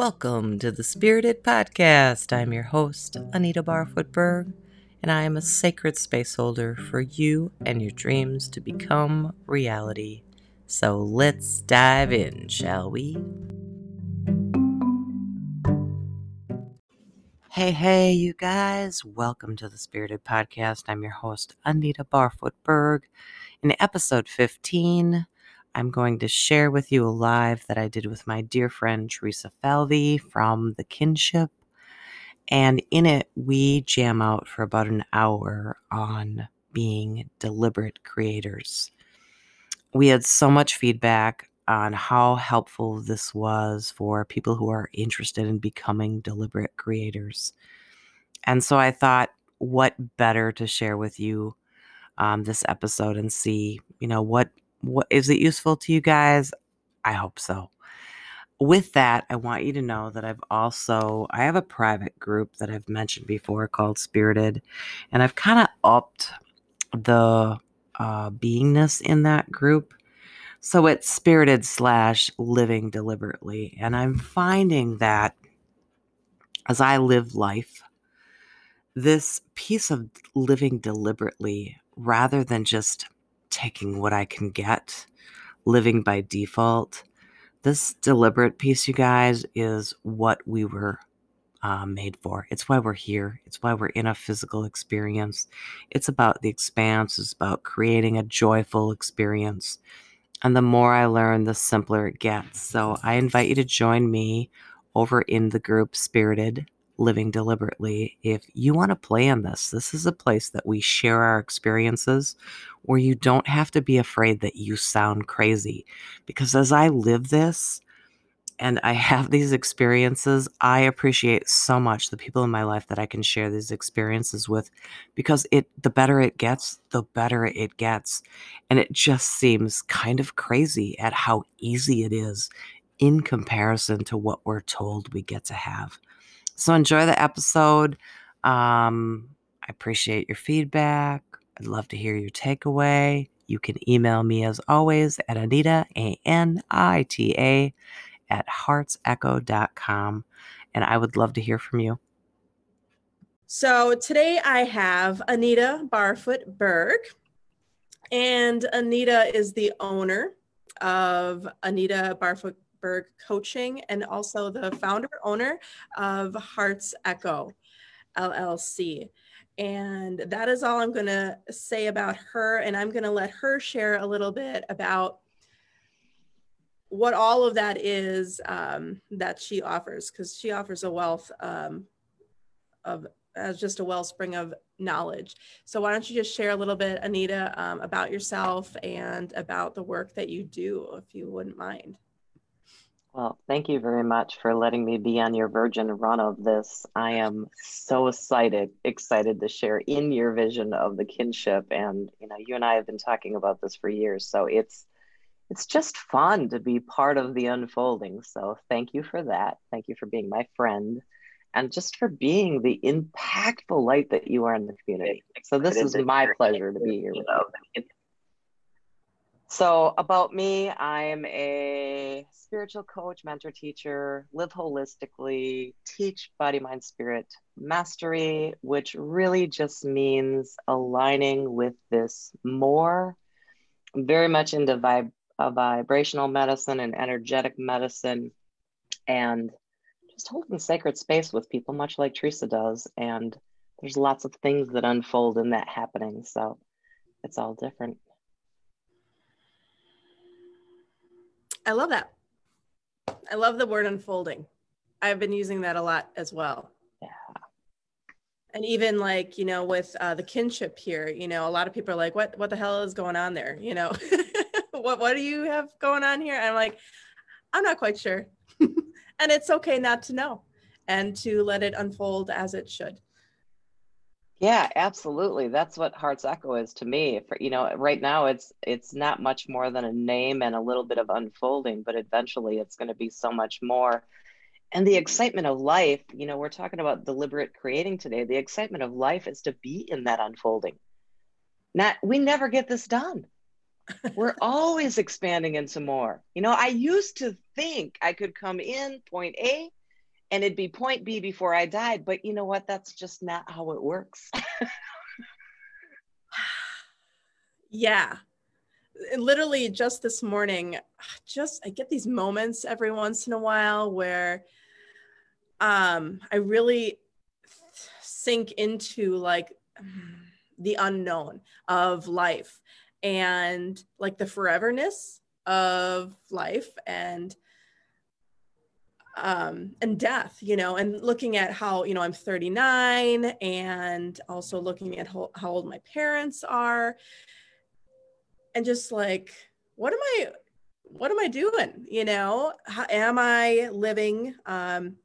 Welcome to the Spirited Podcast. I'm your host, Anita Barfoot Berg, and I am a sacred space holder for you and your dreams to become reality. So let's dive in, shall we? Hey, hey, you guys. Welcome to the Spirited Podcast. I'm your host, Anita Barfoot Berg. In episode 15, I'm going to share with you a live that I did with my dear friend Theresa Falvey from The Kinship. And in it, we jam out for about an hour on being deliberate creators. We had so much feedback on how helpful this was for people who are interested in becoming deliberate creators. And so I thought, what better to share with you um, this episode and see, you know, what what is it useful to you guys? I hope so. With that, I want you to know that I've also I have a private group that I've mentioned before called Spirited, and I've kind of upped the uh, beingness in that group. So it's spirited slash living deliberately. And I'm finding that as I live life, this piece of living deliberately rather than just taking what I can get, living by default. This deliberate piece, you guys, is what we were uh, made for. It's why we're here. It's why we're in a physical experience. It's about the expanse. It's about creating a joyful experience. And the more I learn, the simpler it gets. So I invite you to join me over in the group Spirited living deliberately, if you want to play in this, this is a place that we share our experiences where you don't have to be afraid that you sound crazy. Because as I live this and I have these experiences, I appreciate so much the people in my life that I can share these experiences with because it the better it gets, the better it gets. And it just seems kind of crazy at how easy it is in comparison to what we're told we get to have. So enjoy the episode. Um, I appreciate your feedback. I'd love to hear your takeaway. You can email me as always at Anita, A N I T A, at heartsecho.com. And I would love to hear from you. So today I have Anita Barfoot Berg. And Anita is the owner of Anita Barfoot Berg Coaching and also the founder owner of Hearts Echo LLC. And that is all I'm going to say about her. And I'm going to let her share a little bit about what all of that is um, that she offers, because she offers a wealth um, of as just a wellspring of knowledge. So why don't you just share a little bit, Anita, um, about yourself and about the work that you do, if you wouldn't mind. Well, thank you very much for letting me be on your virgin run of this. I am so excited, excited to share in your vision of the kinship. And you know, you and I have been talking about this for years. So it's it's just fun to be part of the unfolding. So thank you for that. Thank you for being my friend and just for being the impactful light that you are in the community. So this is my pleasure to be here with you. So, about me, I'm a spiritual coach, mentor, teacher, live holistically, teach body, mind, spirit mastery, which really just means aligning with this more. I'm very much into vib- uh, vibrational medicine and energetic medicine, and just holding sacred space with people, much like Theresa does. And there's lots of things that unfold in that happening. So, it's all different. I love that. I love the word unfolding. I've been using that a lot as well. Yeah. And even like, you know, with uh, the kinship here, you know, a lot of people are like, what, what the hell is going on there? You know, what, what do you have going on here? And I'm like, I'm not quite sure. and it's okay not to know and to let it unfold as it should. Yeah, absolutely. That's what Heart's Echo is to me. For you know, right now it's it's not much more than a name and a little bit of unfolding, but eventually it's going to be so much more. And the excitement of life, you know, we're talking about deliberate creating today. The excitement of life is to be in that unfolding. Not we never get this done. we're always expanding into more. You know, I used to think I could come in point A and it'd be point B before I died. But you know what? That's just not how it works. yeah. Literally, just this morning, just I get these moments every once in a while where um, I really sink into like the unknown of life and like the foreverness of life and um, and death, you know, and looking at how, you know, I'm 39 and also looking at how, how old my parents are and just like, what am I, what am I doing? You know, how, am I living? Um,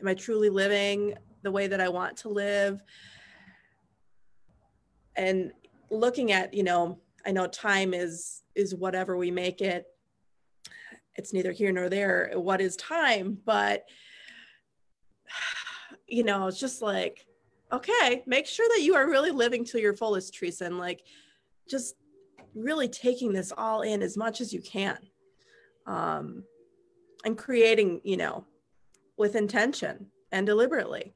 am I truly living the way that I want to live? And looking at, you know, I know time is, is whatever we make it it's neither here nor there what is time but you know it's just like okay make sure that you are really living to your fullest theresa and like just really taking this all in as much as you can um and creating you know with intention and deliberately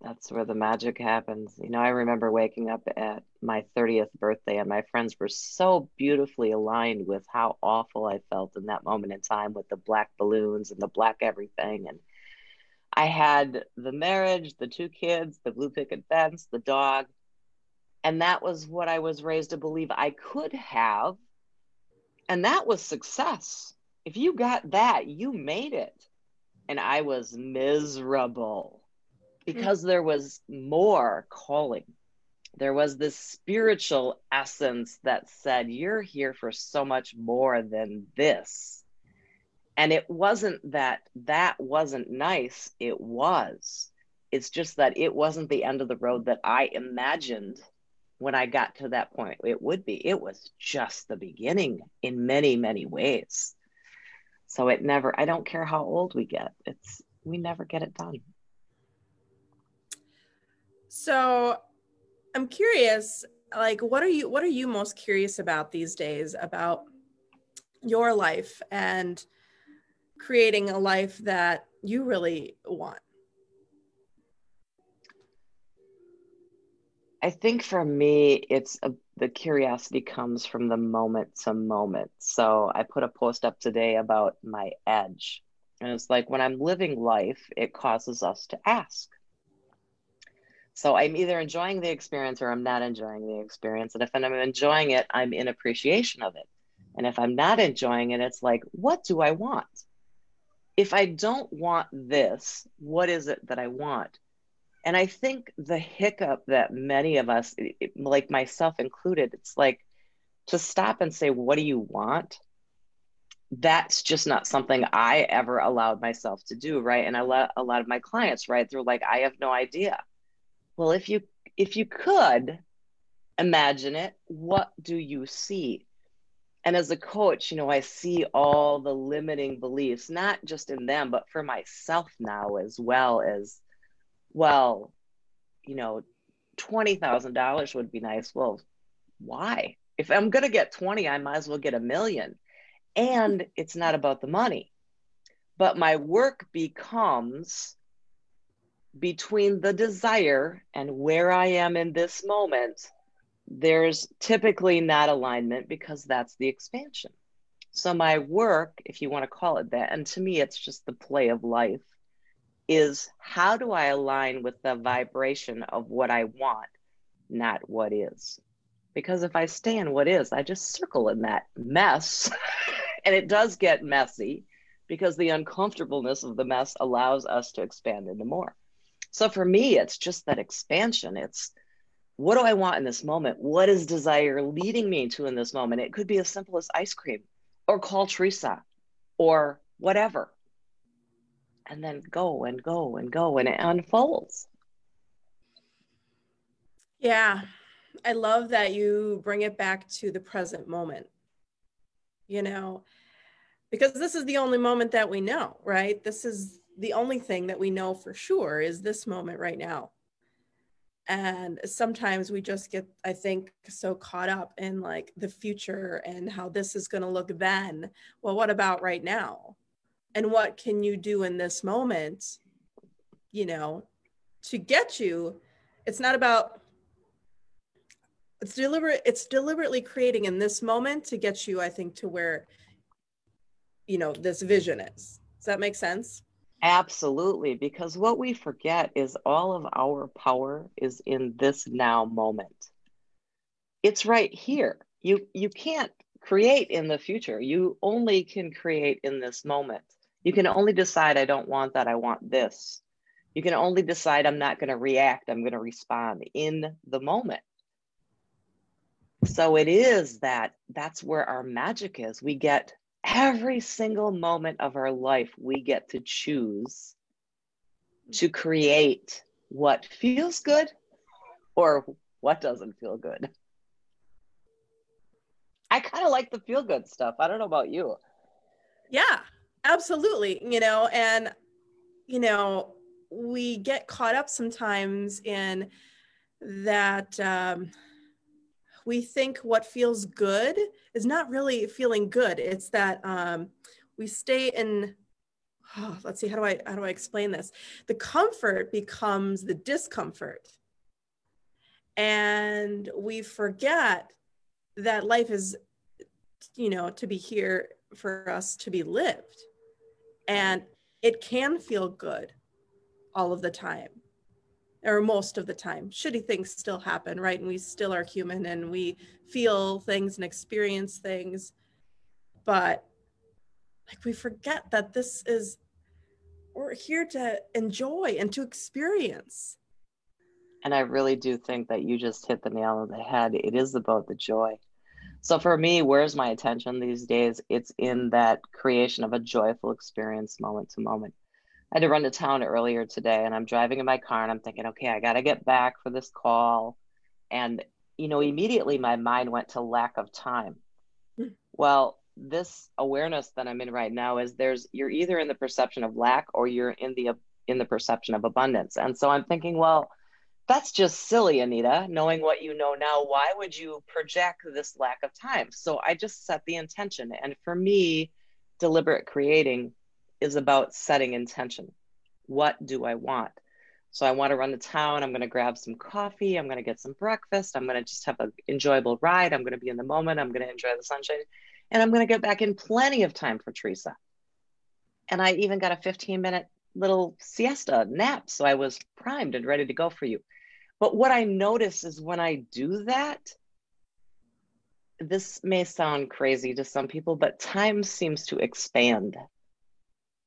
that's where the magic happens. You know, I remember waking up at my 30th birthday, and my friends were so beautifully aligned with how awful I felt in that moment in time with the black balloons and the black everything. And I had the marriage, the two kids, the blue picket fence, the dog. And that was what I was raised to believe I could have. And that was success. If you got that, you made it. And I was miserable hmm. because there was more calling. There was this spiritual essence that said, You're here for so much more than this. And it wasn't that that wasn't nice, it was. It's just that it wasn't the end of the road that I imagined when I got to that point. It would be. It was just the beginning in many, many ways. So it never, I don't care how old we get, it's, we never get it done. So I'm curious, like what are you what are you most curious about these days about your life and creating a life that you really want? I think for me, it's a, the curiosity comes from the moment to moment. So I put a post up today about my edge. And it's like when I'm living life, it causes us to ask so I'm either enjoying the experience or I'm not enjoying the experience. And if I'm enjoying it, I'm in appreciation of it. And if I'm not enjoying it, it's like, what do I want? If I don't want this, what is it that I want? And I think the hiccup that many of us, like myself included, it's like to stop and say, what do you want? That's just not something I ever allowed myself to do, right? And I let a lot of my clients, right? They're like, I have no idea well, if you if you could imagine it, what do you see? And as a coach, you know, I see all the limiting beliefs, not just in them, but for myself now as well as, well, you know, $20,000 would be nice. Well, why? If I'm going to get 20, I might as well get a million. And it's not about the money. But my work becomes between the desire and where I am in this moment, there's typically not alignment because that's the expansion. So, my work, if you want to call it that, and to me, it's just the play of life, is how do I align with the vibration of what I want, not what is? Because if I stay in what is, I just circle in that mess. and it does get messy because the uncomfortableness of the mess allows us to expand into more. So for me, it's just that expansion. It's what do I want in this moment? What is desire leading me to in this moment? It could be as simple as ice cream or call Theresa or whatever. And then go and go and go and it unfolds. Yeah. I love that you bring it back to the present moment. You know, because this is the only moment that we know, right? This is the only thing that we know for sure is this moment right now. And sometimes we just get, I think, so caught up in like the future and how this is going to look then. Well, what about right now? and what can you do in this moment you know to get you it's not about it's deliberate it's deliberately creating in this moment to get you i think to where you know this vision is does that make sense absolutely because what we forget is all of our power is in this now moment. It's right here. You you can't create in the future. You only can create in this moment. You can only decide i don't want that i want this. You can only decide i'm not going to react i'm going to respond in the moment. So it is that that's where our magic is. We get every single moment of our life we get to choose to create what feels good or what doesn't feel good I kind of like the feel good stuff. I don't know about you. Yeah, absolutely. You know, and, you know, we get caught up sometimes in that um, we think what feels good is not really feeling good. It's that um, we stay in. Oh, let's see how do I how do I explain this? The comfort becomes the discomfort, and we forget that life is you know to be here for us to be lived and it can feel good all of the time or most of the time shitty things still happen right? And we still are human and we feel things and experience things. But like we forget that this is we're here to enjoy and to experience. And i really do think that you just hit the nail on the head. It is about the joy. So for me, where's my attention these days? It's in that creation of a joyful experience moment to moment. I had to run to town earlier today and I'm driving in my car and I'm thinking, okay, I got to get back for this call. And, you know, immediately my mind went to lack of time. Mm. Well, this awareness that I'm in right now is there's you're either in the perception of lack or you're in the in the perception of abundance. And so I'm thinking, well, that's just silly, Anita. Knowing what you know now, why would you project this lack of time? So I just set the intention. And for me, deliberate creating is about setting intention. What do I want? So I want to run to town. I'm going to grab some coffee. I'm going to get some breakfast. I'm going to just have an enjoyable ride. I'm going to be in the moment. I'm going to enjoy the sunshine. And I'm going to get back in plenty of time for Theresa. And I even got a 15 minute little siesta nap. So I was primed and ready to go for you. But what I notice is when I do that, this may sound crazy to some people, but time seems to expand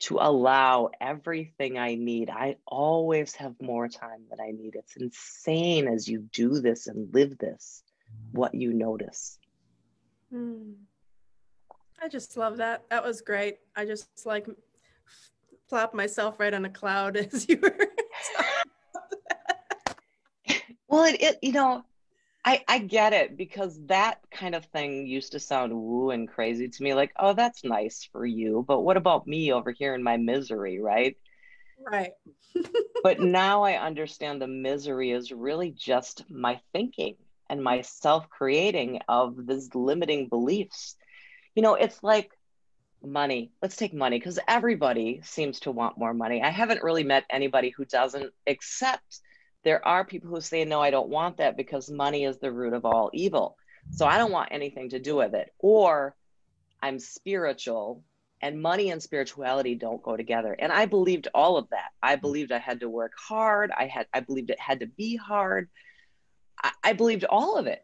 to allow everything I need. I always have more time than I need. It's insane as you do this and live this, what you notice. Hmm. I just love that. That was great. I just like flop myself right on a cloud as you were. Well, it, it you know, I I get it because that kind of thing used to sound woo and crazy to me, like, oh, that's nice for you, but what about me over here in my misery, right? Right. but now I understand the misery is really just my thinking and my self-creating of these limiting beliefs. You know, it's like money. Let's take money because everybody seems to want more money. I haven't really met anybody who doesn't, except there are people who say, no, I don't want that because money is the root of all evil. So I don't want anything to do with it. Or I'm spiritual and money and spirituality don't go together. And I believed all of that. I mm-hmm. believed I had to work hard. I had, I believed it had to be hard. I, I believed all of it.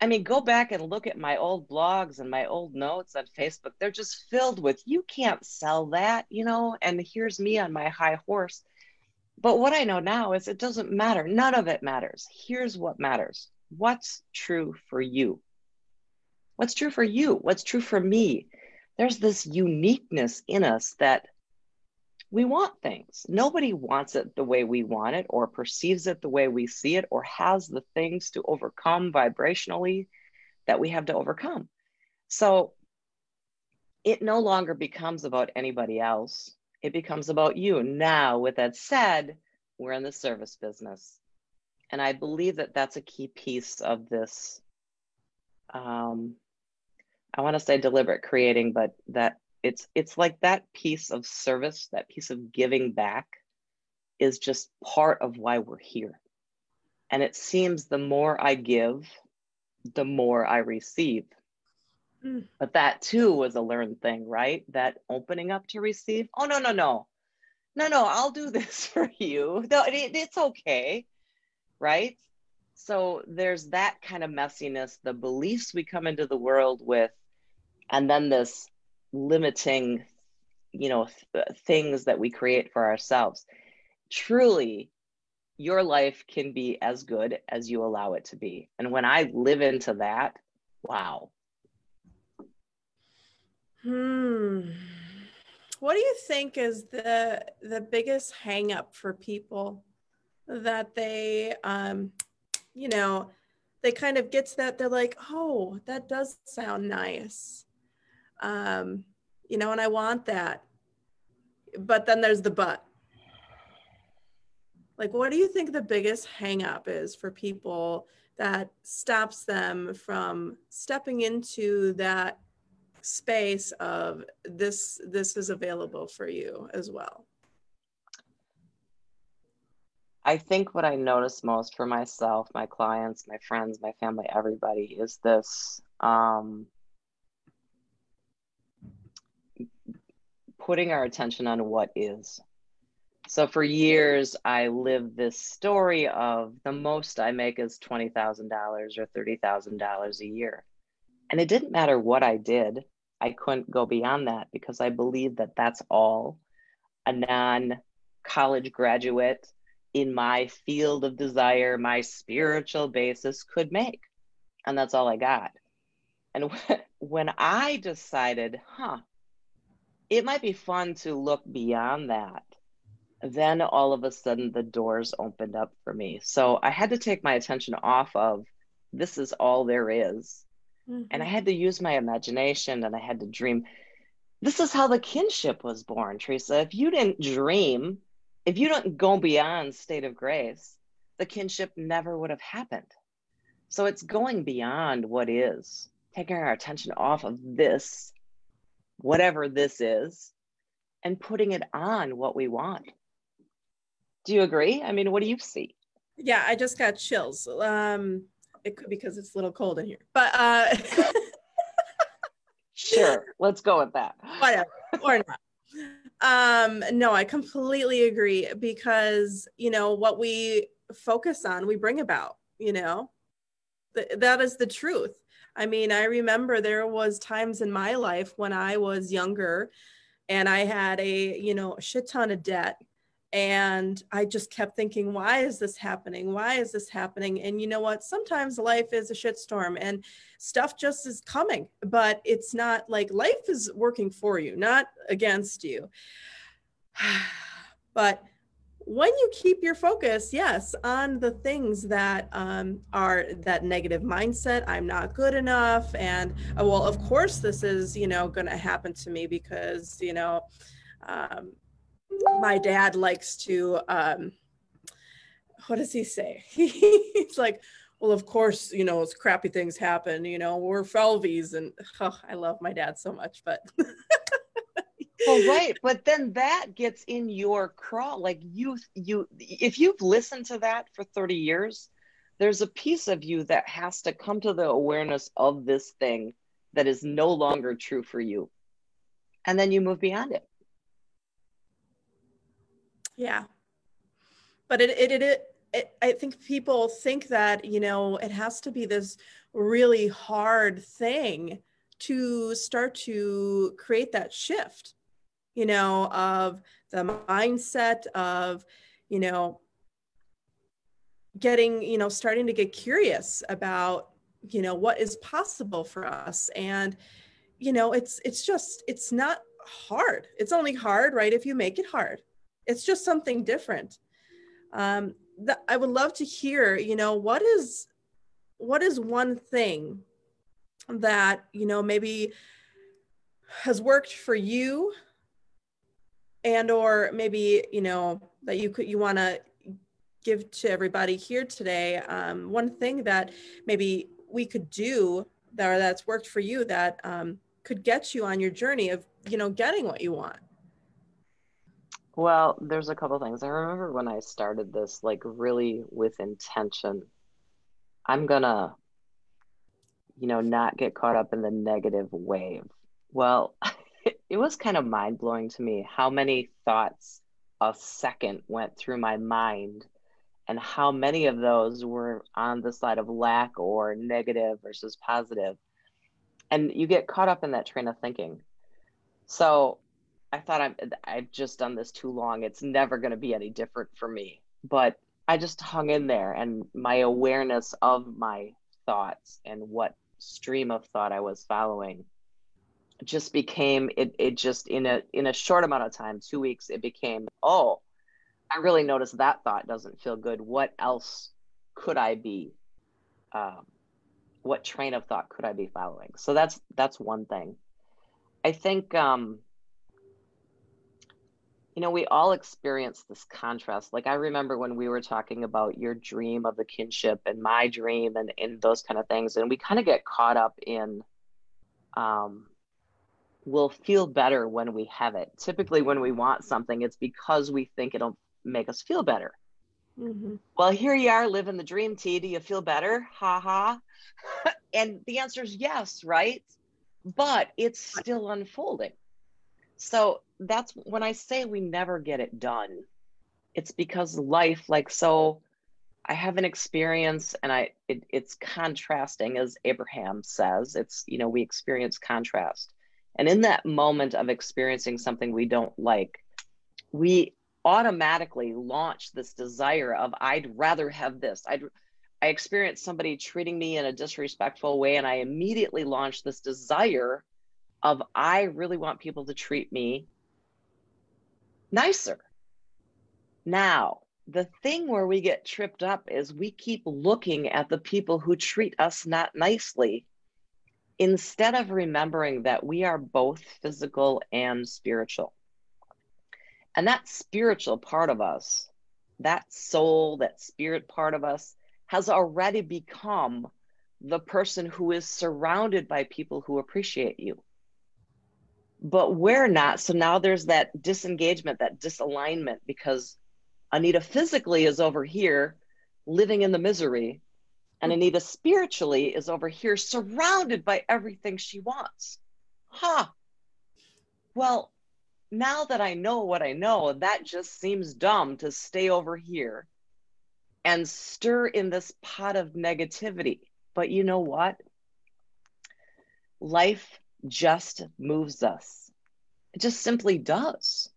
I mean, go back and look at my old blogs and my old notes on Facebook. They're just filled with, you can't sell that, you know, and here's me on my high horse but what I know now is it doesn't matter. None of it matters. Here's what matters what's true for you? What's true for you? What's true for me? There's this uniqueness in us that we want things. Nobody wants it the way we want it, or perceives it the way we see it, or has the things to overcome vibrationally that we have to overcome. So it no longer becomes about anybody else it becomes about you. Now, with that said, we're in the service business. And I believe that that's a key piece of this. Um, I want to say deliberate creating, but that it's it's like that piece of service that piece of giving back is just part of why we're here and it seems the more i give the more i receive mm. but that too was a learned thing right? That opening up to receive. Oh no no no. No no i'll do this for you. No it, it's okay right? So there's that kind of messiness the beliefs we come into the world with and then this limiting you know th- things that we create for ourselves. Truly your life can be as good as you allow it to be. And when i live into that wow hmm what do you think is the the biggest hang up for people that they um you know they kind of gets that they're like oh that does sound nice um, you know, and I want that. But then there's the but. Like, what do you think the biggest hangup is for people that stops them from stepping into that space of this this is available for you as well i think what i notice most for myself my clients my friends my family everybody is this um, putting our attention on what is. So for years, I lived this story of the most I make is $20,000 or $30,000 a year. And it didn't matter what I did, I couldn't go beyond that because I believe that that's all a non college graduate in my field of desire, my spiritual basis could make. And that's all I got. And when I decided, huh, it might be fun to look beyond that then all of a sudden the doors opened up for me so i had to take my attention off of this is all there is. Mm-hmm. and i had to use my imagination and i had to dream this is how the kinship was born theresa if you didn't dream if you don't go beyond state of grace the kinship never would have happened so it's going beyond what is taking our attention off of this whatever this is and putting it on what we want. Do you agree? I mean, what do you see? Yeah, I just got chills. Um, it could because it's a little cold in here, but uh, sure, let's go with that. Whatever, or not. Um, no, I completely agree because you know what we focus on, we bring about. You know, Th- that is the truth. I mean, I remember there was times in my life when I was younger and I had a, you know, a shit ton of debt and I just kept thinking, why is this happening? Why is this happening? And you know what? Sometimes life is a shitstorm and stuff just is coming, but it's not like life is working for you, not against you. but when you keep your focus yes on the things that um, are that negative mindset i'm not good enough and uh, well of course this is you know going to happen to me because you know um, my dad likes to um, what does he say? He's like well of course you know as crappy things happen you know we're Falveys and oh, i love my dad so much but well right but then that gets in your crawl like you you if you've listened to that for 30 years there's a piece of you that has to come to the awareness of this thing that is no longer true for you. And then you move beyond it yeah but it it, it, it I think people think that, you know, it has to be this really hard thing to start to create that shift you know, of the mindset of, you know, getting, you know, starting to get curious about, you know, what is possible for us. And, you know, it's it's just it's not hard. It's only hard, right, if you make it hard. It's just something different. Um, I would love to hear, you know, what is what is one thing that, you know, maybe has worked for you and or maybe you know that you could you want to give to everybody here today um, one thing that maybe we could do that or that's worked for you that um, could get you on your journey of you know getting what you want well there's a couple things. I remember when i started this like really with intention i'm gonna you know not get caught up in the negative wave. Well it was kind of mind-blowing to me how many thoughts a second went through my mind and how many of those were on the side of lack or negative versus positive. And you get caught up in that train of thinking. So i thought i'm i've just done this too long it's never going to be any different for me but i just hung in there and my awareness of my thoughts and what stream of thought i was following just became it it just in a in a short amount of time two weeks it became oh I really noticed that thought doesn't feel good. What else could I be? Um, what train of thought could I be following? So that's that's one thing. I think um, you know we all experience this contrast. Like I remember when we were talking about your dream of the kinship and my dream and and those kind of things, and we kind of get caught up in. Um, we'll feel better when we have it. Typically, when we want something, it's because we think it'll make us feel better. Mm-hmm. Well, here you are living the dream, T. Do you feel better? Ha ha. and the answer is yes, right? But it's still unfolding. So that's when I say we never get it done. It's because life, like so, I have an experience, and I it, it's contrasting, as Abraham says. It's you know we experience contrast, and in that moment of experiencing something we don't like, we automatically launch this desire of I'd rather have this. I'd I experienced somebody treating me in a disrespectful way and I immediately launched this desire of I really want people to treat me nicer. Now, the thing where we get tripped up is we keep looking at the people who treat us not nicely instead of remembering that we are both physical and spiritual. And that spiritual part of us, that soul, that spirit part of us, has already become the person who is surrounded by people who appreciate you. But we're not. So now there's that disengagement, that disalignment, because Anita physically is over here living in the misery, and mm-hmm. Anita spiritually is over here surrounded by everything she wants. Huh. Well, now that I know what I know, that just seems dumb to stay over here and stir in this pot of negativity. But you know what? Life just moves us. It just simply does.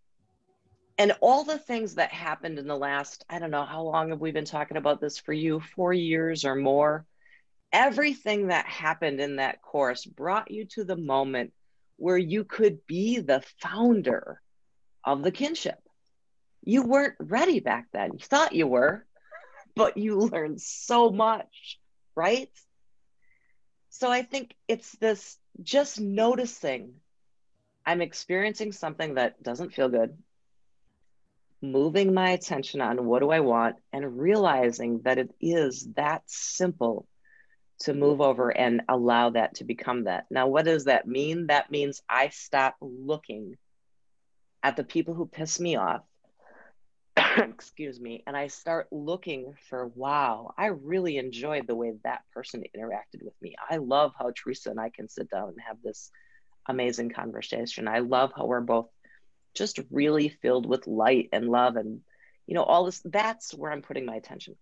And all the things that happened in the last, I don't know, how long have we been talking about this for you? Four years or more? Everything that happened in that course brought you to the moment where you could be the founder of the kinship. You weren't ready back then. You thought you were, but you learned so much, right? So I think it's this just noticing I'm experiencing something that doesn't feel good, moving my attention on what do I want, and realizing that it is that simple to move over and allow that to become that. Now, what does that mean? That means I stop looking at the people who piss me off. Excuse me. And I start looking for, wow, I really enjoyed the way that person interacted with me. I love how Theresa and I can sit down and have this amazing conversation. I love how we're both just really filled with light and love and, you know, all this. That's where I'm putting my attention.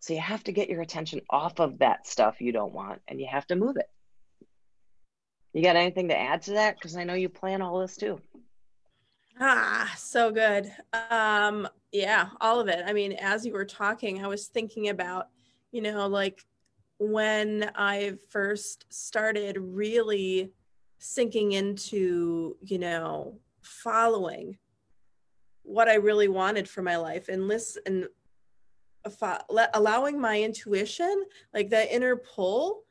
So you have to get your attention off of that stuff you don't want and you have to move it. You got anything to add to that? Because I know you plan all this too. Ah, so good. Um, yeah, all of it. I mean, as you were talking, I was thinking about, you know, like when I first started really sinking into, you know, following what I really wanted for my life and listen and allowing my intuition, like that inner pull,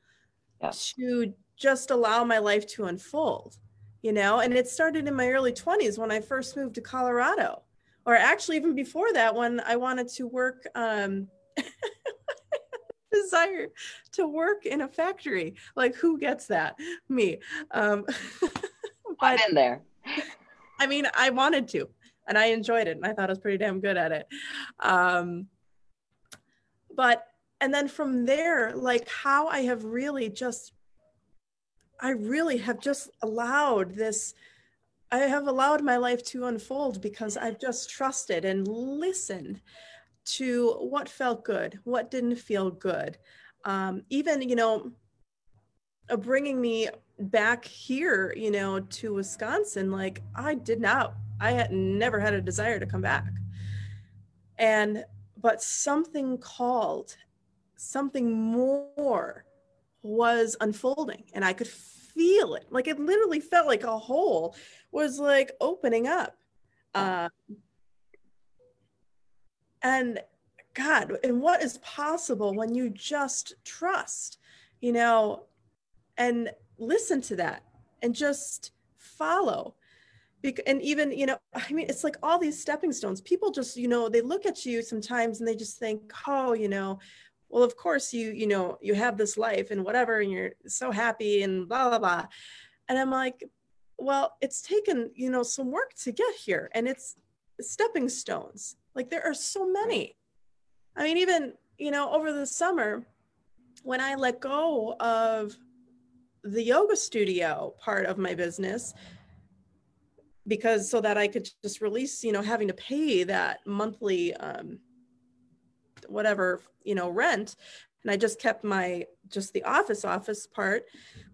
yeah. to just allow my life to unfold, you know? And it started in my early 20s when I first moved to Colorado, or actually even before that, when I wanted to work. Um, desire to work in a factory like who gets that me um I've been there. I mean, I wanted to, and I enjoyed it, and I thought I was pretty damn good at it. Um, but and then from there, like how I have really just, I really have just allowed this. I have allowed my life to unfold because I've just trusted and listened to what felt good, what didn't feel good. Um, even, you know, uh, bringing me back here, you know, to Wisconsin, like I did not, I had never had a desire to come back. And, but something called, something more was unfolding and I could feel it. Like it literally felt like a hole was like opening up. Uh, and God, and what is possible when you just trust, you know, and listen to that and just follow and even you know i mean it's like all these stepping stones people just you know they look at you sometimes and they just think oh you know well of course you you know you have this life and whatever and you're so happy and blah blah blah. And i'm like well it's taken you know some work to get here and it's stepping stones. Like there are so many. I mean even you know over the summer when i let go of the yoga studio part of my business because so that I could just release, you know, having to pay that monthly, um, whatever, you know, rent. And I just kept my, just the office office part,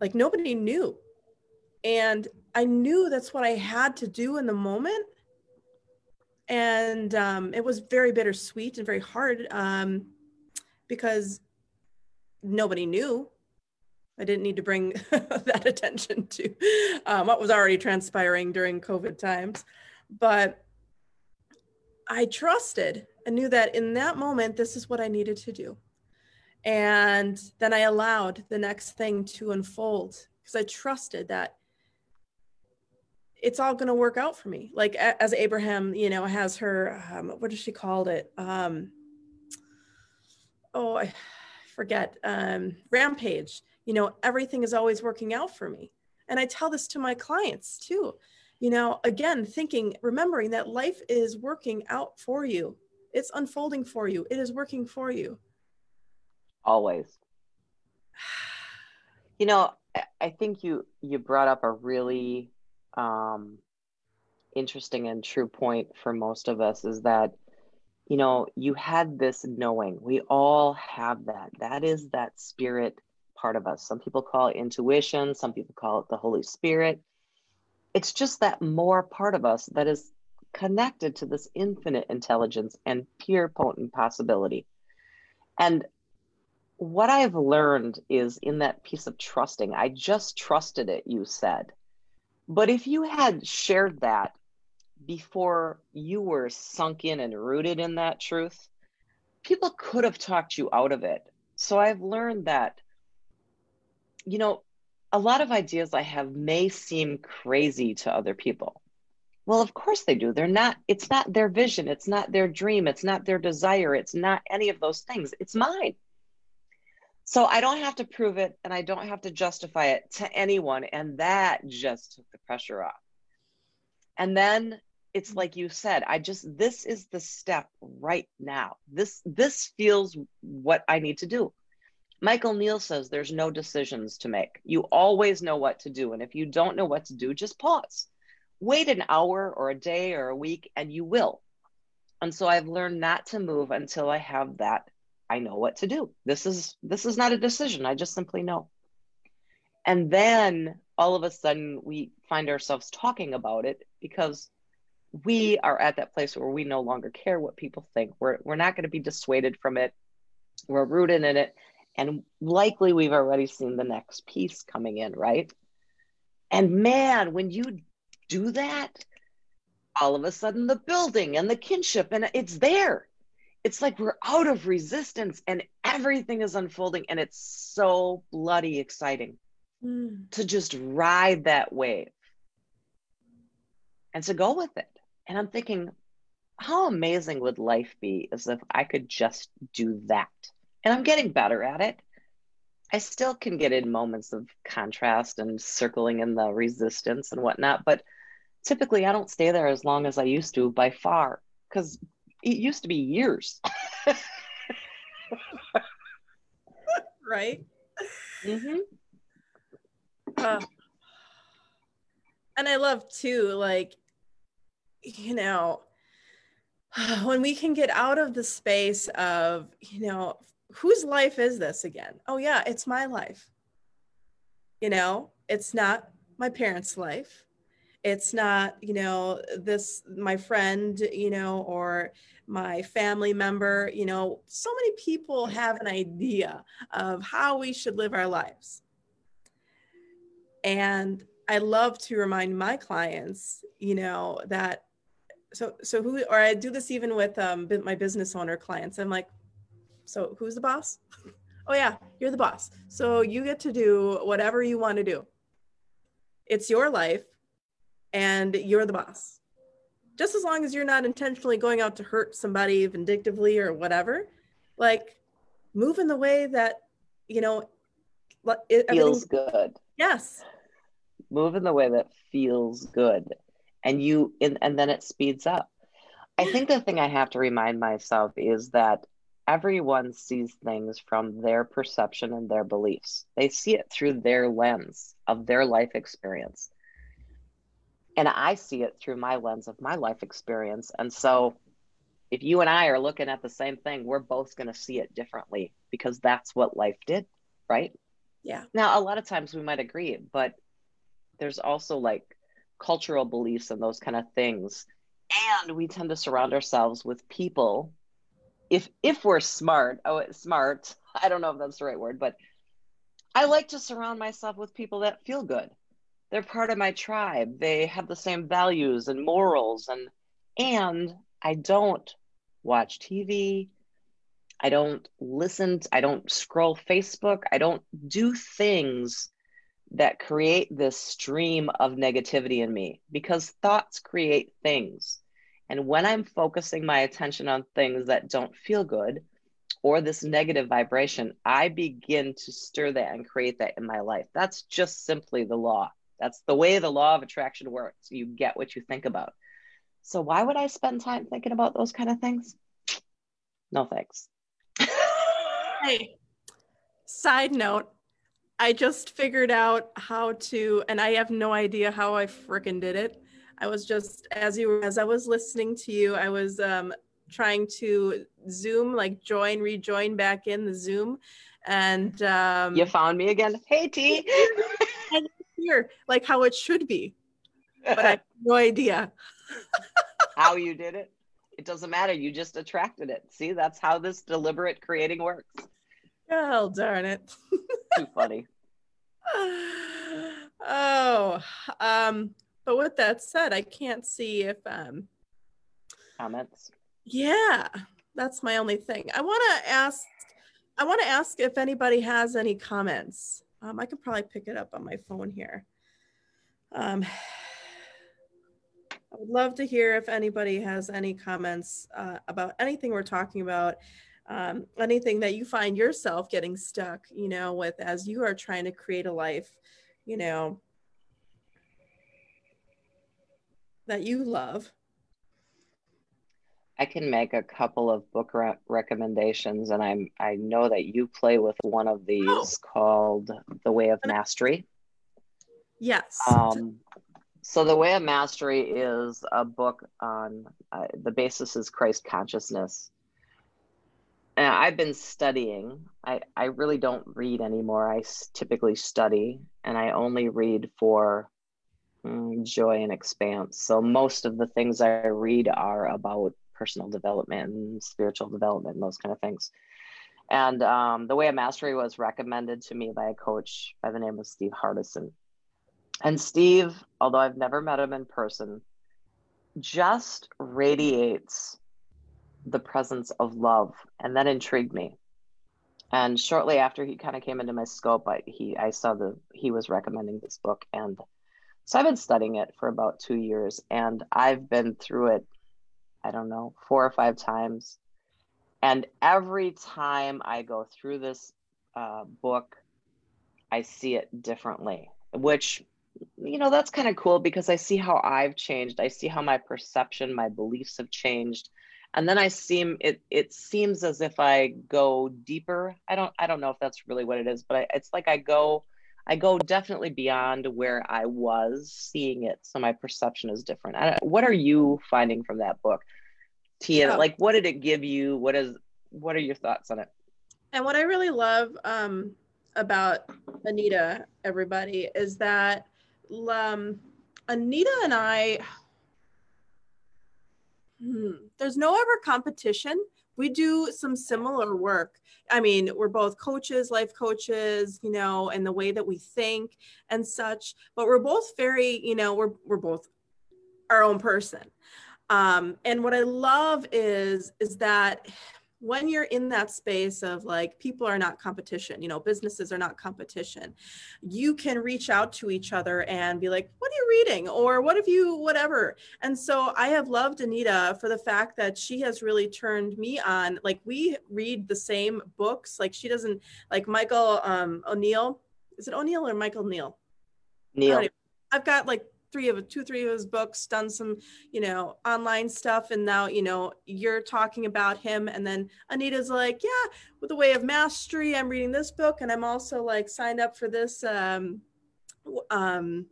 like nobody knew. And I knew that's what I had to do in the moment. And um, it was very bittersweet and very hard um, because nobody knew I didn't need to bring that attention to um, what was already transpiring during COVID times. But I trusted and knew that in that moment, this is what I needed to do. And then I allowed the next thing to unfold because I trusted that it's all going to work out for me. Like as Abraham, you know, has her, um, what does she called it? Um, oh, I forget, um, rampage you know, everything is always working out for me. And I tell this to my clients too. You know, again, thinking, remembering that life is working out for you. It's unfolding for you. It is working for you. Always. You know, I think you you brought up a really um, interesting and true point for most of us is that you know you had this knowing we all have that that is that spirit part of us. Some people call it intuition, some people call it the Holy Spirit. It's just that more part of us that is connected to this infinite intelligence and pure potent possibility. And what I've learned is in that piece of trusting, I just trusted it, you said. But if you had shared that before you were sunk in and rooted in that truth, people could have talked you out of it. So I've learned that you know, a lot of ideas I have may seem crazy to other people. Well, of course they do. They're not, it's not their vision, it's not their dream, it's not their desire, it's not any of those things. It's mine. So I don't have to prove it and I don't have to justify it to anyone. And that just took the pressure off. And then it's like you said, I just, this is the step right now. This, this feels what I need to do. Michael Neill says there's no decisions to make. You always know what to do. And if you don't know what to do, just pause. Wait an hour or a day or a week and you will. And so I've learned not to move until I have that I know what to do. This is this is not a decision. I just simply know. And then all of a sudden we find ourselves talking about it because we are at that place where we no longer care what people think. We're we're not going to be dissuaded from it. We're rooted in it and likely we've already seen the next piece coming in, right? And man, when you do that, all of a sudden the building and the kinship and it's there. It's like we're out of resistance and everything is unfolding and it's so bloody exciting mm. to just ride that wave and to go with it. And I'm thinking, how amazing would life be as if I could just do that? and I'm getting better at it. I still can get in moments of contrast and circling in the resistance and whatnot, but typically I don't stay there as long as I used to by far because it used to be years. right? Mm-hmm. Uh, and I love too, like, you know, when we can get out of the space of, you know, whose life is this again? Oh, yeah, it's my life. You know, it's not my parents' life. It's not, you know, this, my friend, you know, or my family member. You know, so many people have an idea of how we should live our lives. And I love to remind my clients, you know, that so so who or I do this even with um, my business owner clients. I'm like, so who's the boss? oh yeah, you're the boss. So you get to do whatever you want to do. It's your life, and you're the boss. Just as long as you're not intentionally going out to hurt somebody vindictively or whatever, like move in the way that you know it feels good. Yes. Move in the way that feels good. And you and, and then it speeds up. I think the thing i have to remind myself is that everyone sees things from their perception and their beliefs. They see it through their lens of their life experience and i see it through my lens of my life experience. And so if you and i are looking at the same thing we're both going to see it differently because that's what life did right? Yeah. Now a lot of times we might agree but there's also like cultural beliefs and those kind of things. And we tend to surround ourselves with people. If if we're smart oh smart i don't know if that's the right word but i like to surround myself with people that feel good they're part of my tribe they have the same values and morals and and i don't watch tv i don't listen i don't scroll facebook i don't do things that create this stream of negativity in me because thoughts create things. And when I'm focusing my attention on things that don't feel good or this negative vibration, I begin to stir that and create that in my life. That's just simply the law. That's the way the law of attraction works. You get what you think about. So, why would I spend time thinking about those kind of things? No thanks. hey, side note I just figured out how to, and I have no idea how I freaking did it. I was just as you as I was listening to you, I was um, trying to Zoom, like join, rejoin back in the Zoom, and um, you found me again. Hey T, here like how it should be, but I have no idea how you did it. It doesn't matter. You just attracted it. See, that's how this deliberate creating works. Oh darn it. Too funny. oh, um, but with that said, I can't see if um comments. Yeah, that's my only thing. I want to ask. I want to ask if anybody has any comments. Um, I could probably pick it up on my phone here. Um, I would love to hear if anybody has any comments uh, about anything we're talking about um, anything that you find yourself getting stuck, you know, with as you are trying to create a life, you know, that you love. I can make a couple of book re- recommendations, and I'm I know that you play with one of these oh. called The Way of Mastery. Yes. Um, so The Way of Mastery is a book on uh, the basis is Christ consciousness, and I've been studying. I, I really don't read anymore. I typically study and I only read for mm, joy and expanse. So most of the things I read are about personal development and spiritual development and those kind of things. And um, the way of mastery was recommended to me by a coach by the name of Steve Hardison. And Steve, although I've never met him in person, just radiates the presence of love, and that intrigued me. And shortly after he kind of came into my scope, I, he I saw the he was recommending this book, and so I've been studying it for about two years, and I've been through it, I don't know, four or five times, and every time I go through this uh, book, I see it differently, which, you know, that's kind of cool because I see how I've changed. I see how my perception, my beliefs have changed. And then I seem it it seems as if I go deeper. I don't I don't know if that's really what it is, but I, it's like I go I go definitely beyond where I was seeing it. So my perception is different. What are you finding from that book? Tia, oh. like what did it give you? What is what are your thoughts on it? And what I really love um, about Anita, everybody, is that um, Anita and I, hmm, there's no ever competition. We do some similar work. I mean, we're both coaches, life coaches, you know, and the way that we think and such, but we're both very, you know, we're, we're both our own person. Um, and what I love is, is that when you're in that space of like people are not competition you know businesses are not competition you can reach out to each other and be like what are you reading? or what have you whatever. And so i have loved anita for the fact that she has really turned me on. Like we read the same books. Like she doesn't like michael um o'neill is it o'neill or michael neill? Neill. i've got like three of two, three of his books, done some, you know, online stuff. And now, you know, you're talking about him. And then Anita's like, yeah, with the way of mastery, I'm reading this book. And I'm also like signed up for this, um, um,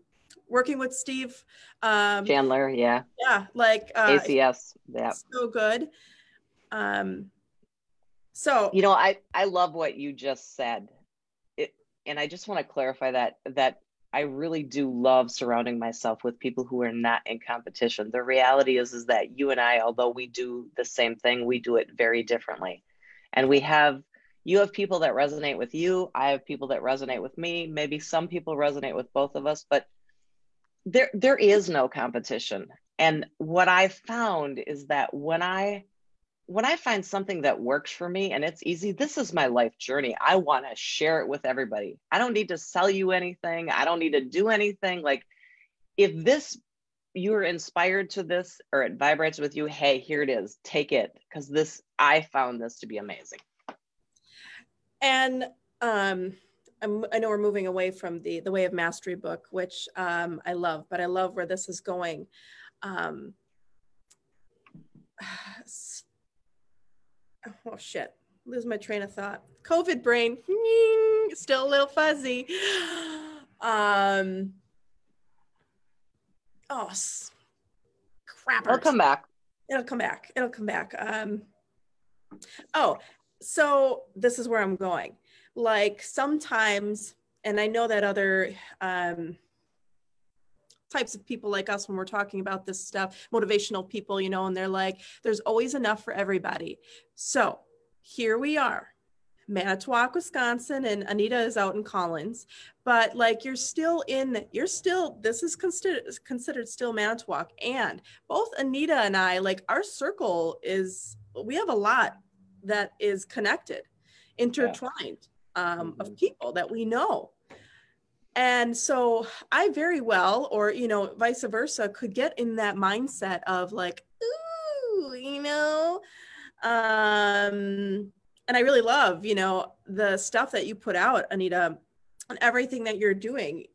working with Steve um, Chandler. Yeah. Yeah. Like uh, ACS. Yeah. So good. Um, so, you know, I, I love what you just said. It, and I just want to clarify that, that I really do love surrounding myself with people who are not in competition. The reality is is that you and I, although we do the same thing, we do it very differently. And we have you have people that resonate with you, I have people that resonate with me, maybe some people resonate with both of us, but there there is no competition. And what I found is that when I when I find something that works for me and it's easy, this is my life journey. I want to share it with everybody. I don't need to sell you anything. I don't need to do anything. Like, if this, you're inspired to this or it vibrates with you, hey, here it is. Take it. Because this, I found this to be amazing. And, um, i know we're moving away from the the way of mastery book, which um, I love, but I love where this is going. Um, oh shit, lose my train of thought. COVID brain, still a little fuzzy. Um, oh, crap. It'll come back. It'll come back. It'll come back. Um, oh, so this is where I'm going. Like sometimes, and I know that other um, types of people like us when we're talking about this stuff, motivational people, you know, and they're like, there's always enough for everybody. So here we are. Manitowoc, Wisconsin, and Anita is out in Collins, but like you're still in, you're still, this is considered considered still Manitowoc. And both Anita and I, like our circle is, we have a lot that is connected, intertwined um, of mm-hmm. people that we know and so i very well or you know vice versa could get in that mindset of like ooh you know? Um and i really love you know the stuff that you put out anita and everything that you're doing.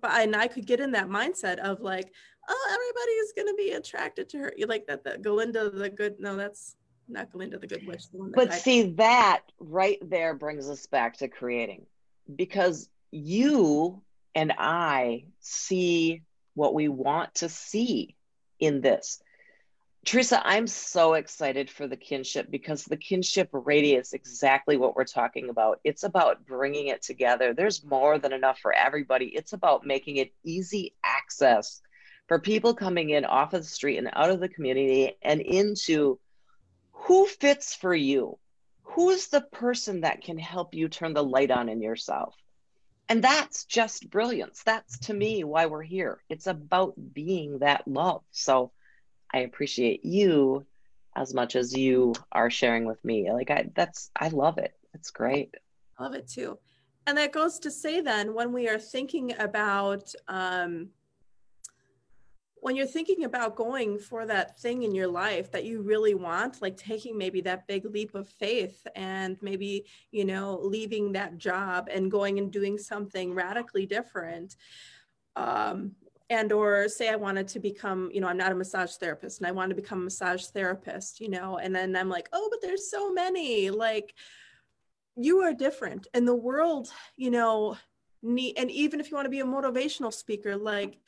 But and i could get in that mindset of like oh everybody is going to be attracted to her you like that the galinda the good no that's not galinda the good witch the but I, see that right there brings us back to creating because you and I see what we want to see in this. Theresa, I'm so excited for the kinship because the kinship radius exactly what we're talking about. It's about bringing it together. There's more than enough for everybody. It's about making it easy access for people coming in off of the street and out of the community and into who fits for you. Who's the person that can help you turn the light on in yourself? And that's just brilliance. That's to me why we're here. It's about being that love. So I appreciate you as much as you are sharing with me. Like I that's I love it. It's great. I love it too. And that goes to say then when we are thinking about um when you're thinking about going for that thing in your life that you really want, like taking maybe that big leap of faith and maybe, you know, leaving that job and going and doing something radically different. Um, and or say i wanted to become you know i'm not a massage therapist and i want to become a massage therapist you know and then i'm like oh but there's so many like you are different and the world you know need and even if you want to be a motivational speaker like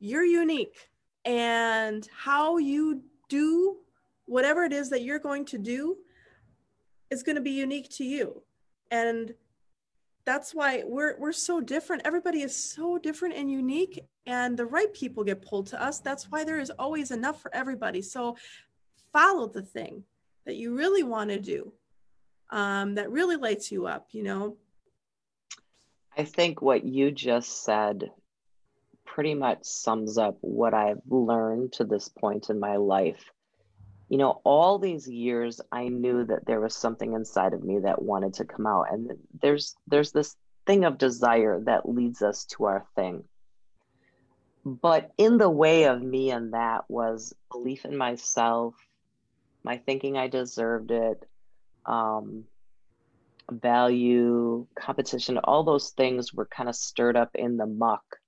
you're unique and how you do whatever it is that you're going to do is going to be unique to you. And that's why we're we're so different. Everybody is so different and unique and the right people get pulled to us. That's why there is always enough for everybody. So follow the thing that you really want to do um, that really lights you up you know? I think what you just said pretty much sums up what I've learned to this point in my life. You know, all these years I knew that there was something inside of me that wanted to come out and there's there's this thing of desire that leads us to our thing. But in the way of me and that was belief in myself, my thinking I deserved it, um, value, competition, all those things were kind of stirred up in the muck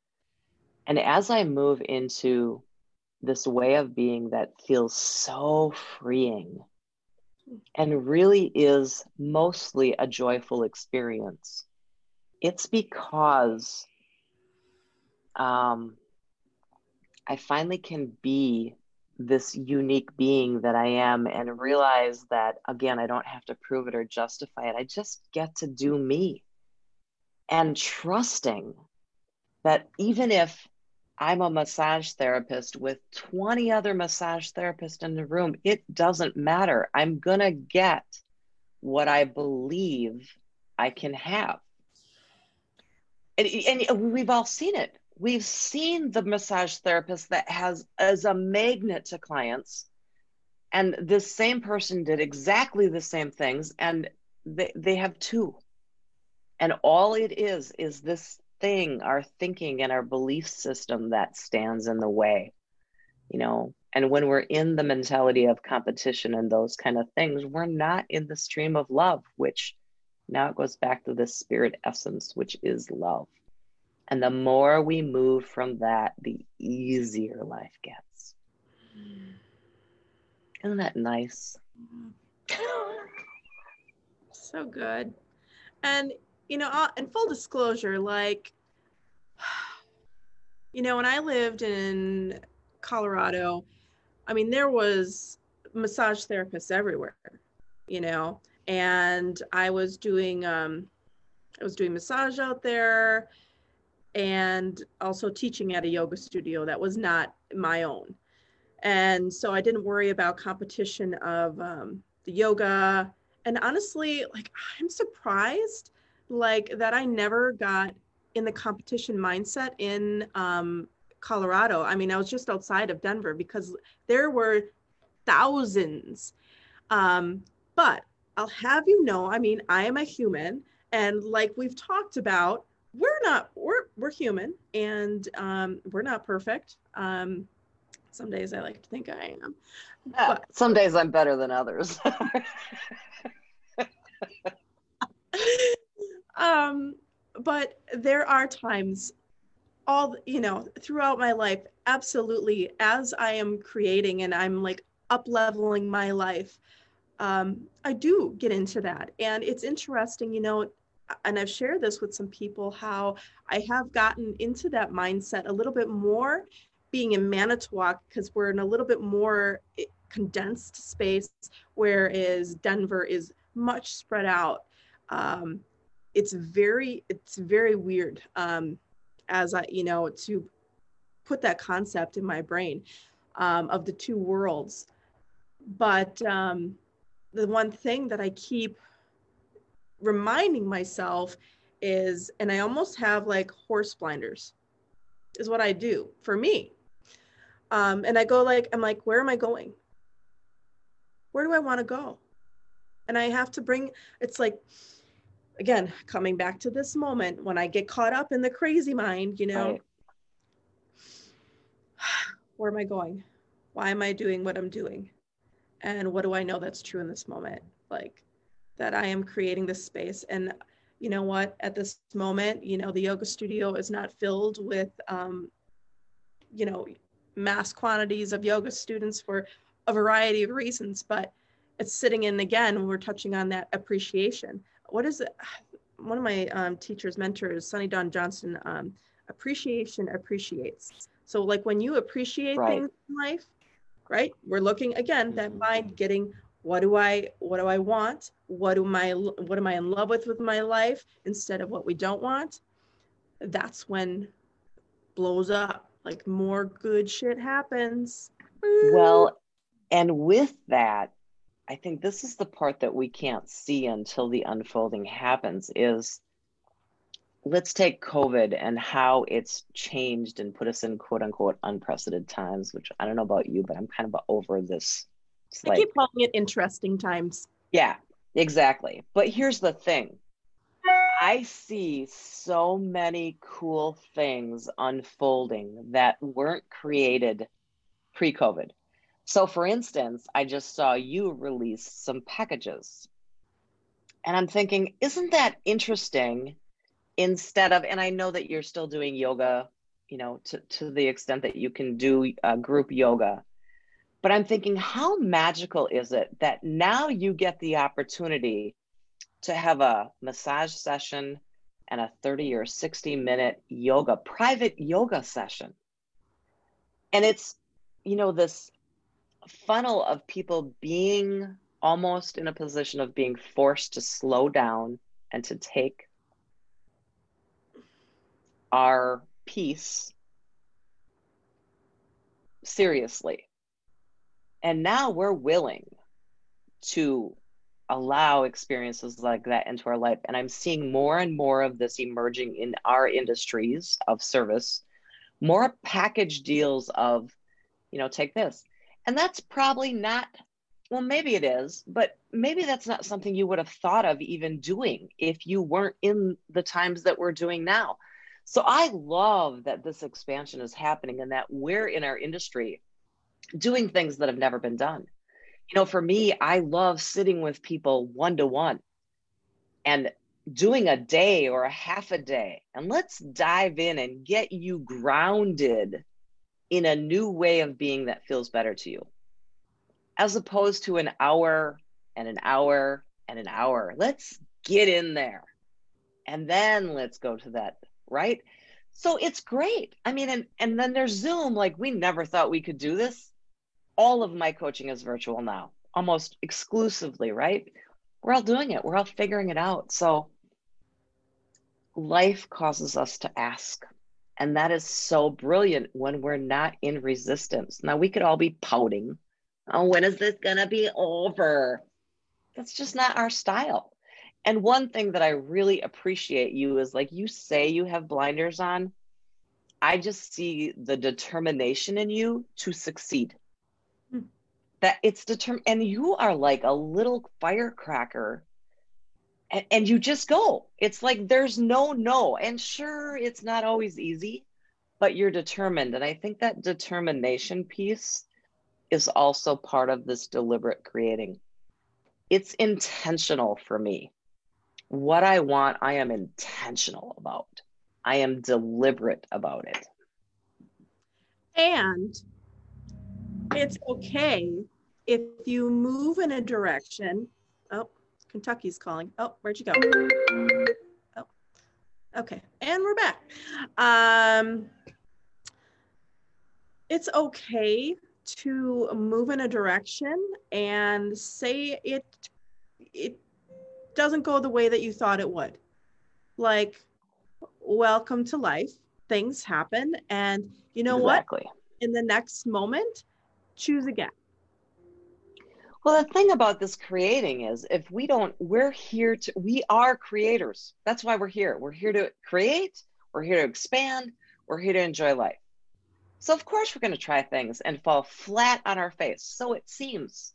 and as I move into this way of being that feels so freeing and really is mostly a joyful experience, it's because um, I finally can be this unique being that I am and realize that, again, I don't have to prove it or justify it. I just get to do me and trusting that even if I'm a massage therapist with 20 other massage therapists in the room. It doesn't matter. I'm going to get what I believe I can have. And, and we've all seen it. We've seen the massage therapist that has as a magnet to clients. And this same person did exactly the same things, and they, they have two. And all it is is this thing, our thinking and our belief system that stands in the way, you know. And when we're in the mentality of competition and those kind of things, we're not in the stream of love, which now it goes back to the spirit essence, which is love. And the more we move from that, the easier life gets. Isn't that nice? so good. And you know, in full disclosure, like, you know, when I lived in Colorado, I mean, there was massage therapists everywhere, you know, and I was doing, um, I was doing massage out there and also teaching at a yoga studio that was not my own. And so I didn't worry about competition of um, the yoga. And honestly, like, I'm surprised like that I never got in the competition mindset in um, Colorado. I mean, I was just outside of Denver because there were thousands. Um, but I'll have you know, I mean, I am a human, and like we've talked about, we're not we're we're human, and um, we're not perfect. Um, some days I like to think I am. But, some days I'm better than others. um but there are times all you know throughout my life absolutely as i am creating and i'm like up leveling my life um, i do get into that. And it's interesting you know and i've shared this with some people how i have gotten into that mindset a little bit more being in manitowoc because we're in a little bit more eh, condensed space whereas denver is much spread out. Um, it's very it's very weird um, as I you know to put that concept in my brain um, of the two worlds. But um, the one thing that I keep reminding myself is, and I almost have like horse blinders, is what I do for me. Um, and I go like, I'm like, where am I going? Where do I want to go? And I have to bring, it's like, again coming back to this moment when i get caught up in the crazy mind you know right. where am I going? Why am I doing what I'm doing? And what do I know that's true in this moment? Like that I am creating this space. And you know what? At this moment, you know, the yoga studio is not filled with, um, you know, mass quantities of yoga students for a variety of reasons, but it's sitting in again, when we're touching on that appreciation. What is it? One of my um, teachers, mentors, Sunny Dawn Johnston, um, appreciation appreciates. So like when you appreciate right. things in life, right? We're looking again that mm-hmm. mind getting what do I what do I want? What am I what am I in love with with my life instead of what we don't want? That's when blows up. Like more good shit happens. Well, and with that, I think this is the part that we can't see until the unfolding happens is let's take COVID and how it's changed and put us in quote unquote unprecedented times, which I don't know about you, but I'm kind of over this. I like, keep calling it interesting times. Yeah, exactly. But here's the thing I see so many cool things unfolding that weren't created pre COVID. So, for instance, I just saw you release some packages. And I'm thinking, isn't that interesting instead of and i know that you're still doing yoga you know to, to the extent that you can do uh, group yoga but i'm thinking how magical is it that now you get the opportunity to have a massage session and a 30 or 60 minute yoga private yoga session and it's you know this funnel of people being almost in a position of being forced to slow down and to take our peace seriously. And now we're willing to allow experiences like that into our life. And I'm seeing more and more of this emerging in our industries of service, more package deals of, you know, take this. And that's probably not, well, maybe it is, but maybe that's not something you would have thought of even doing if you weren't in the times that we're doing now. So I love that this expansion is happening and that we're in our industry doing things that have never been done. You know, for me, I love sitting with people one to one and doing a day or a half a day. And let's dive in and get you grounded in a new way of being that feels better to you, as opposed to an hour and an hour and an hour. Let's get in there. And then let's go to that right? So it's great. I mean, and, and then there's Zoom. Like we never thought we could do this. All of my coaching is virtual now, almost exclusively, right? We're all doing it. We're all figuring it out. So life causes us to ask. And that is so brilliant when we're not in resistance. Now we could all be pouting. Oh, when is this gonna be over? That's just not our style and one thing that I really appreciate you is like you say you have blinders on. I just see the determination in you to succeed. Hmm. That it's determined, and you are like a little firecracker, and, and you just go. It's like there's no no. And sure, it's not always easy, but you're determined. And I think that determination piece is also part of this deliberate creating. It's intentional for me what I want, I am intentional about. I am deliberate about it. And it's okay if you move in a direction. Kentucky's calling. Oh, where'd you go? Oh, okay. And we're back. Um, it's okay to move in a direction and say it it doesn't go the way that you thought it would. Like, welcome to life. Things happen. And you know exactly. what? In the next moment, choose again. Well, the thing about this creating is if we don't, we're here to, we are creators. That's why we're here. We're here to create, we're here to expand, we're here to enjoy life. So, of course, we're going to try things and fall flat on our face. So it seems.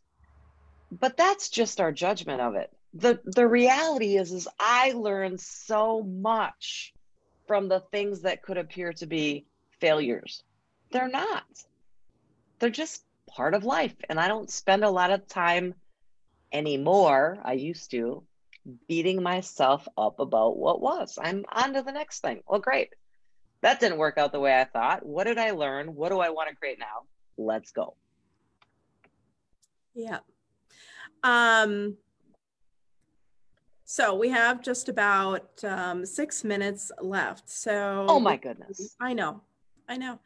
But that's just our judgment of it the the reality is is I learned so much from the things that could appear to be failures. They're not. they're just part of life. And I don't spend a lot of time anymore. I used to beating myself up about what was. I'm on to the next thing. Well, great. That didn't work out the way I thought. What did I learn? What do I want to create now? Let's go. Yeah. Um, so we have just about um, six minutes left. So, oh my goodness. I know. I know.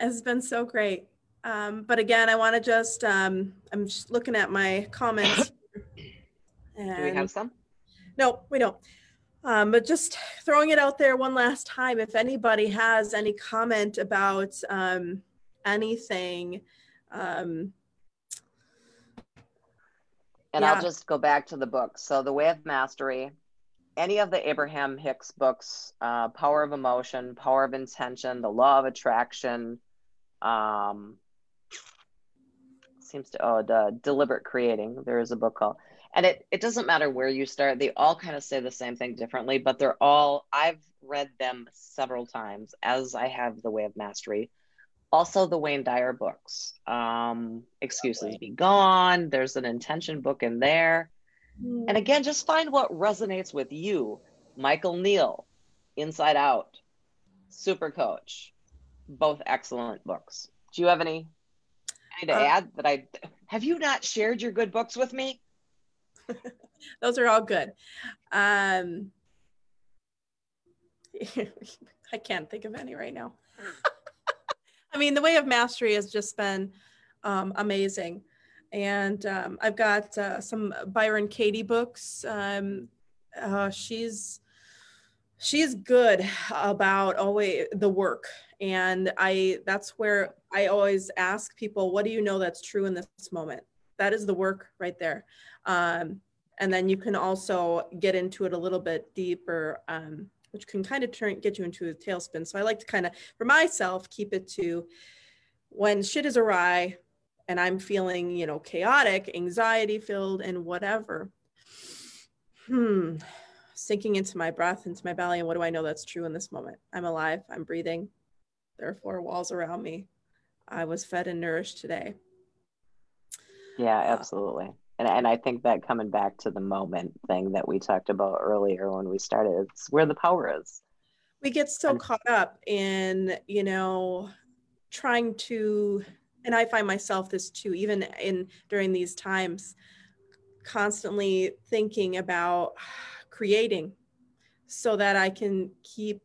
It's been so great. Um, but again, I want to just, um, I'm just looking at my comments. And, Do we have some? No, we don't. Um, but just throwing it out there one last time, if anybody has any comment about um, anything, um, and yeah. I'll just go back to the book. So, The Way of Mastery, any of the Abraham Hicks books, uh, Power of Emotion, Power of Intention, The Law of Attraction, um, seems to, oh, the Deliberate Creating, there is a book called and it, it doesn't matter where you start. They all kind of say the same thing differently but they're all i've read them several times as i have the way of mastery. Also the wayne dyer books. Um, excuses be gone. There's an intention book in there. Mm. and again just find what resonates with you. Michael neill inside out super coach both excellent books. Do you have any, any to uh, add that i have you not shared your good books with me Those are all good. Um, I can't think of any right now. I mean, the way of mastery has just been um, amazing. And um, I've got uh, some Byron Katie books. Um, uh, she's she's good about always the work and i that's where i always ask people what do you know that's true in this moment that is the work right there um, and then you can also get into it a little bit deeper, um, which can kind of turn get you into a tailspin. So I like to kind of, for myself, keep it to when shit is awry and I'm feeling, you know, chaotic, anxiety filled, and whatever. Hmm, sinking into my breath, into my belly, and what do I know that's true in this moment? I'm alive. I'm breathing. There are four walls around me. I was fed and nourished today. Yeah, absolutely. Uh, and, and I think that coming back to the moment thing that we talked about earlier when we started, it's where the power is. We get so and, caught up in, you know, trying to, and I find myself this too, even in during these times, constantly thinking about creating so that I can keep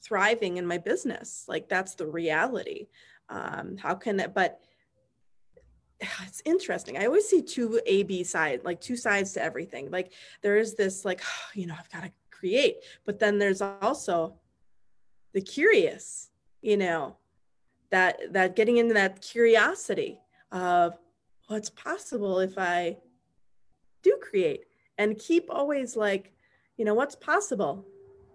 thriving in my business. Like that's the reality. Um, how can it, but it's interesting. I always see two A B side, like two sides to everything. Like there is this like, you know, I've got to create, but then there's also the curious, you know, that that getting into that curiosity of what's possible if I do create and keep always like, you know, what's possible?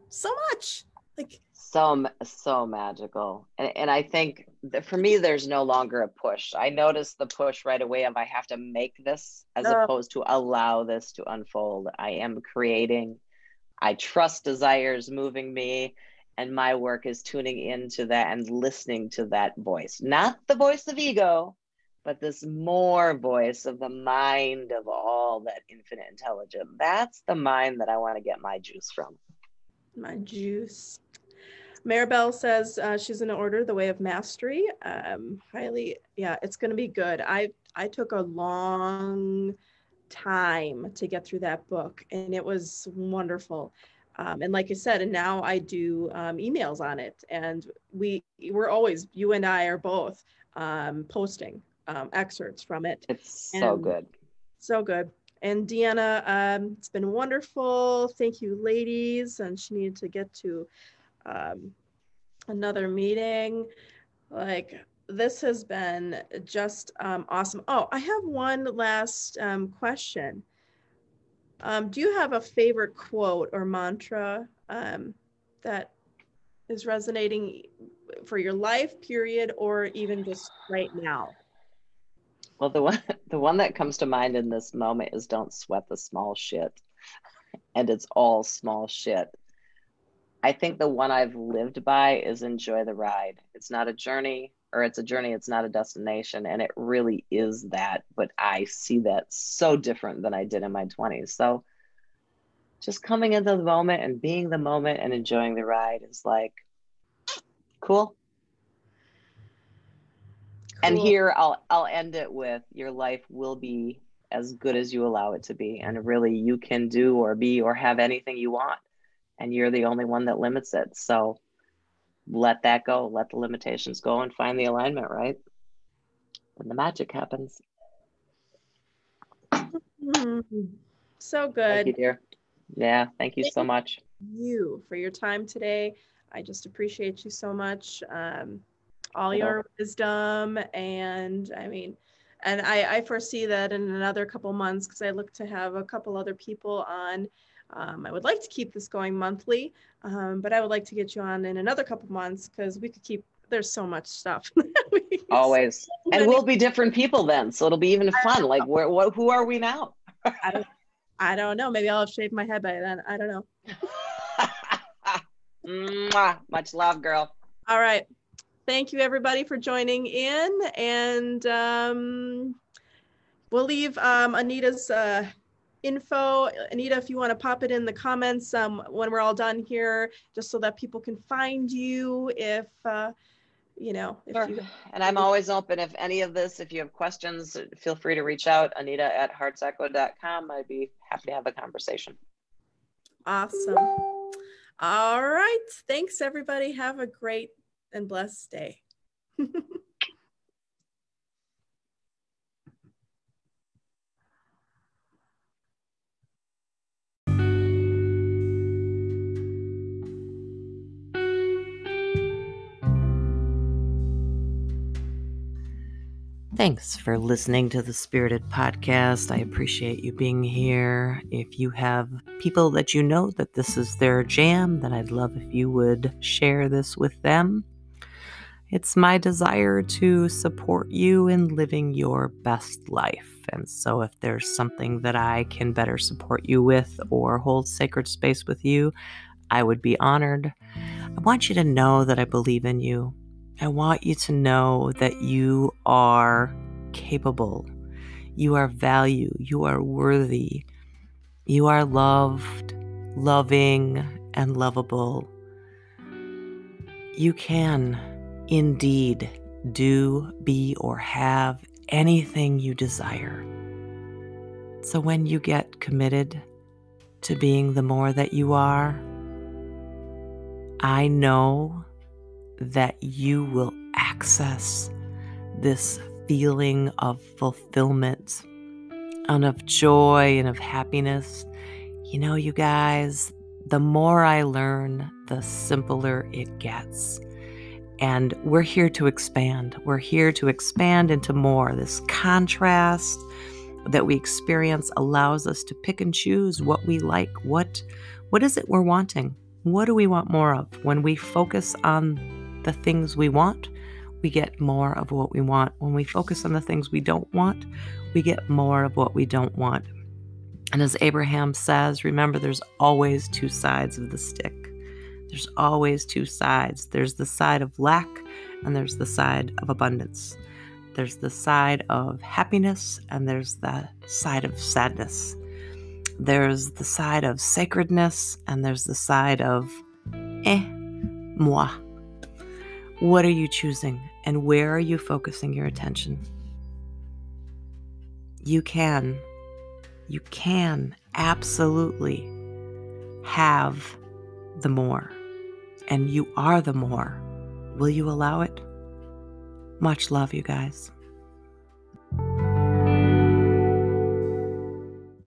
So much. Like so so magical. And, and i think that for me there's no longer a push. I notice the push right away of i have to make this as opposed to allow this to unfold. I am creating. I trust desires moving me and my work is tuning into that and listening to that voice. Not the voice of ego but this more voice of the mind of all that infinite intelligence that's the mind that i want to get my juice from my juice Maribel says uh, she's in order The Way of Mastery. Um, highly, yeah, it's going to be good. I I took a long time to get through that book, and it was wonderful. Um, and like I said, and now I do um, emails on it, and we we're always you and I are both um, posting um, excerpts from it. It's so good, so good. And Deanna, um, it's been wonderful. Thank you, ladies. And she needed to get to um, another meeting. Like this has been just um, awesome. Oh, I have one last um, question. Um, do you have a favorite quote or mantra um, that is resonating for your life period or even just right now? Well, the one the one that comes to mind in this moment is "Don't sweat the small shit," and it's all small shit. I think the one I've lived by is enjoy the ride. It's not a journey or it's a journey, it's not a destination. And it really is that. But I see that so different than I did in my 20s. So just coming into the moment and being the moment and enjoying the ride is like cool. And here I'll I'll end it with your life will be as good as you allow it to be. And really you can do or be or have anything you want. And you're the only one that limits it. So let that go, let the limitations go and find the alignment, right? And the magic happens. Mm, so Thank good. you, dear. Yeah, thank you so much. you for your time today. I just appreciate you so much. Um, all your wisdom and I mean, and I, I foresee that in another couple months because I look to have a couple other people on. Um, I would like to keep this going monthly, um, but I would like to get you on in another couple months because we could keep. There's so much stuff. Always. so And we'll be different people then. So it'll be even fun. Like where what who are we now? I don't, I don't know. Maybe I'll have shaved my head by then. I don't know. Much love, girl. All right. Thank you, everybody, for joining in. And um, we'll leave um, Anita's uh, info. Anita, if you want to pop it in the comments um, when we're all done here, just so that people can find you if, uh, you know, if Sure. you. And I'm always open. If any of this, if you have questions, feel free to reach out. Anita at heartsecho.com. I'd be happy to have a conversation. Awesome. All right. Thanks, everybody. Have a great and blessed day. Thanks for listening to the Spirited Podcast. I appreciate you being here. If you have people that you know that this is their jam, then I'd love if you would share this with them. It's my desire to support you in living your best life. And so, if there's something that I can better support you with or hold sacred space with you, I would be honored. I want you to know that I believe in you. I want you to know that you are capable, you are value, you are worthy, you are loved, loving, and lovable. You can indeed do, be, or have anything you desire. So when you get committed to being the more that you are, I know that you will access this feeling of fulfillment and of joy and of happiness. You know, you guys, the more I learn, the simpler it gets. And we're here to expand. We're here to expand into more. This contrast that we experience allows us to pick and choose what we like. What what is it we're wanting? What do we want more of? When we focus on the things we want, we get more of what we want. When we focus on the things we don't want, we get more of what we don't want. And as Abraham says, remember there's always two sides of the stick. There's always two sides. There's the side of lack and there's the side of abundance. There's the side of happiness and there's the side of sadness. There's the side of sacredness and there's the side of eh, moi. What are you choosing and where are you focusing your attention? You can, you can absolutely have the more, and you are the more. Will you allow it? Much love, you guys.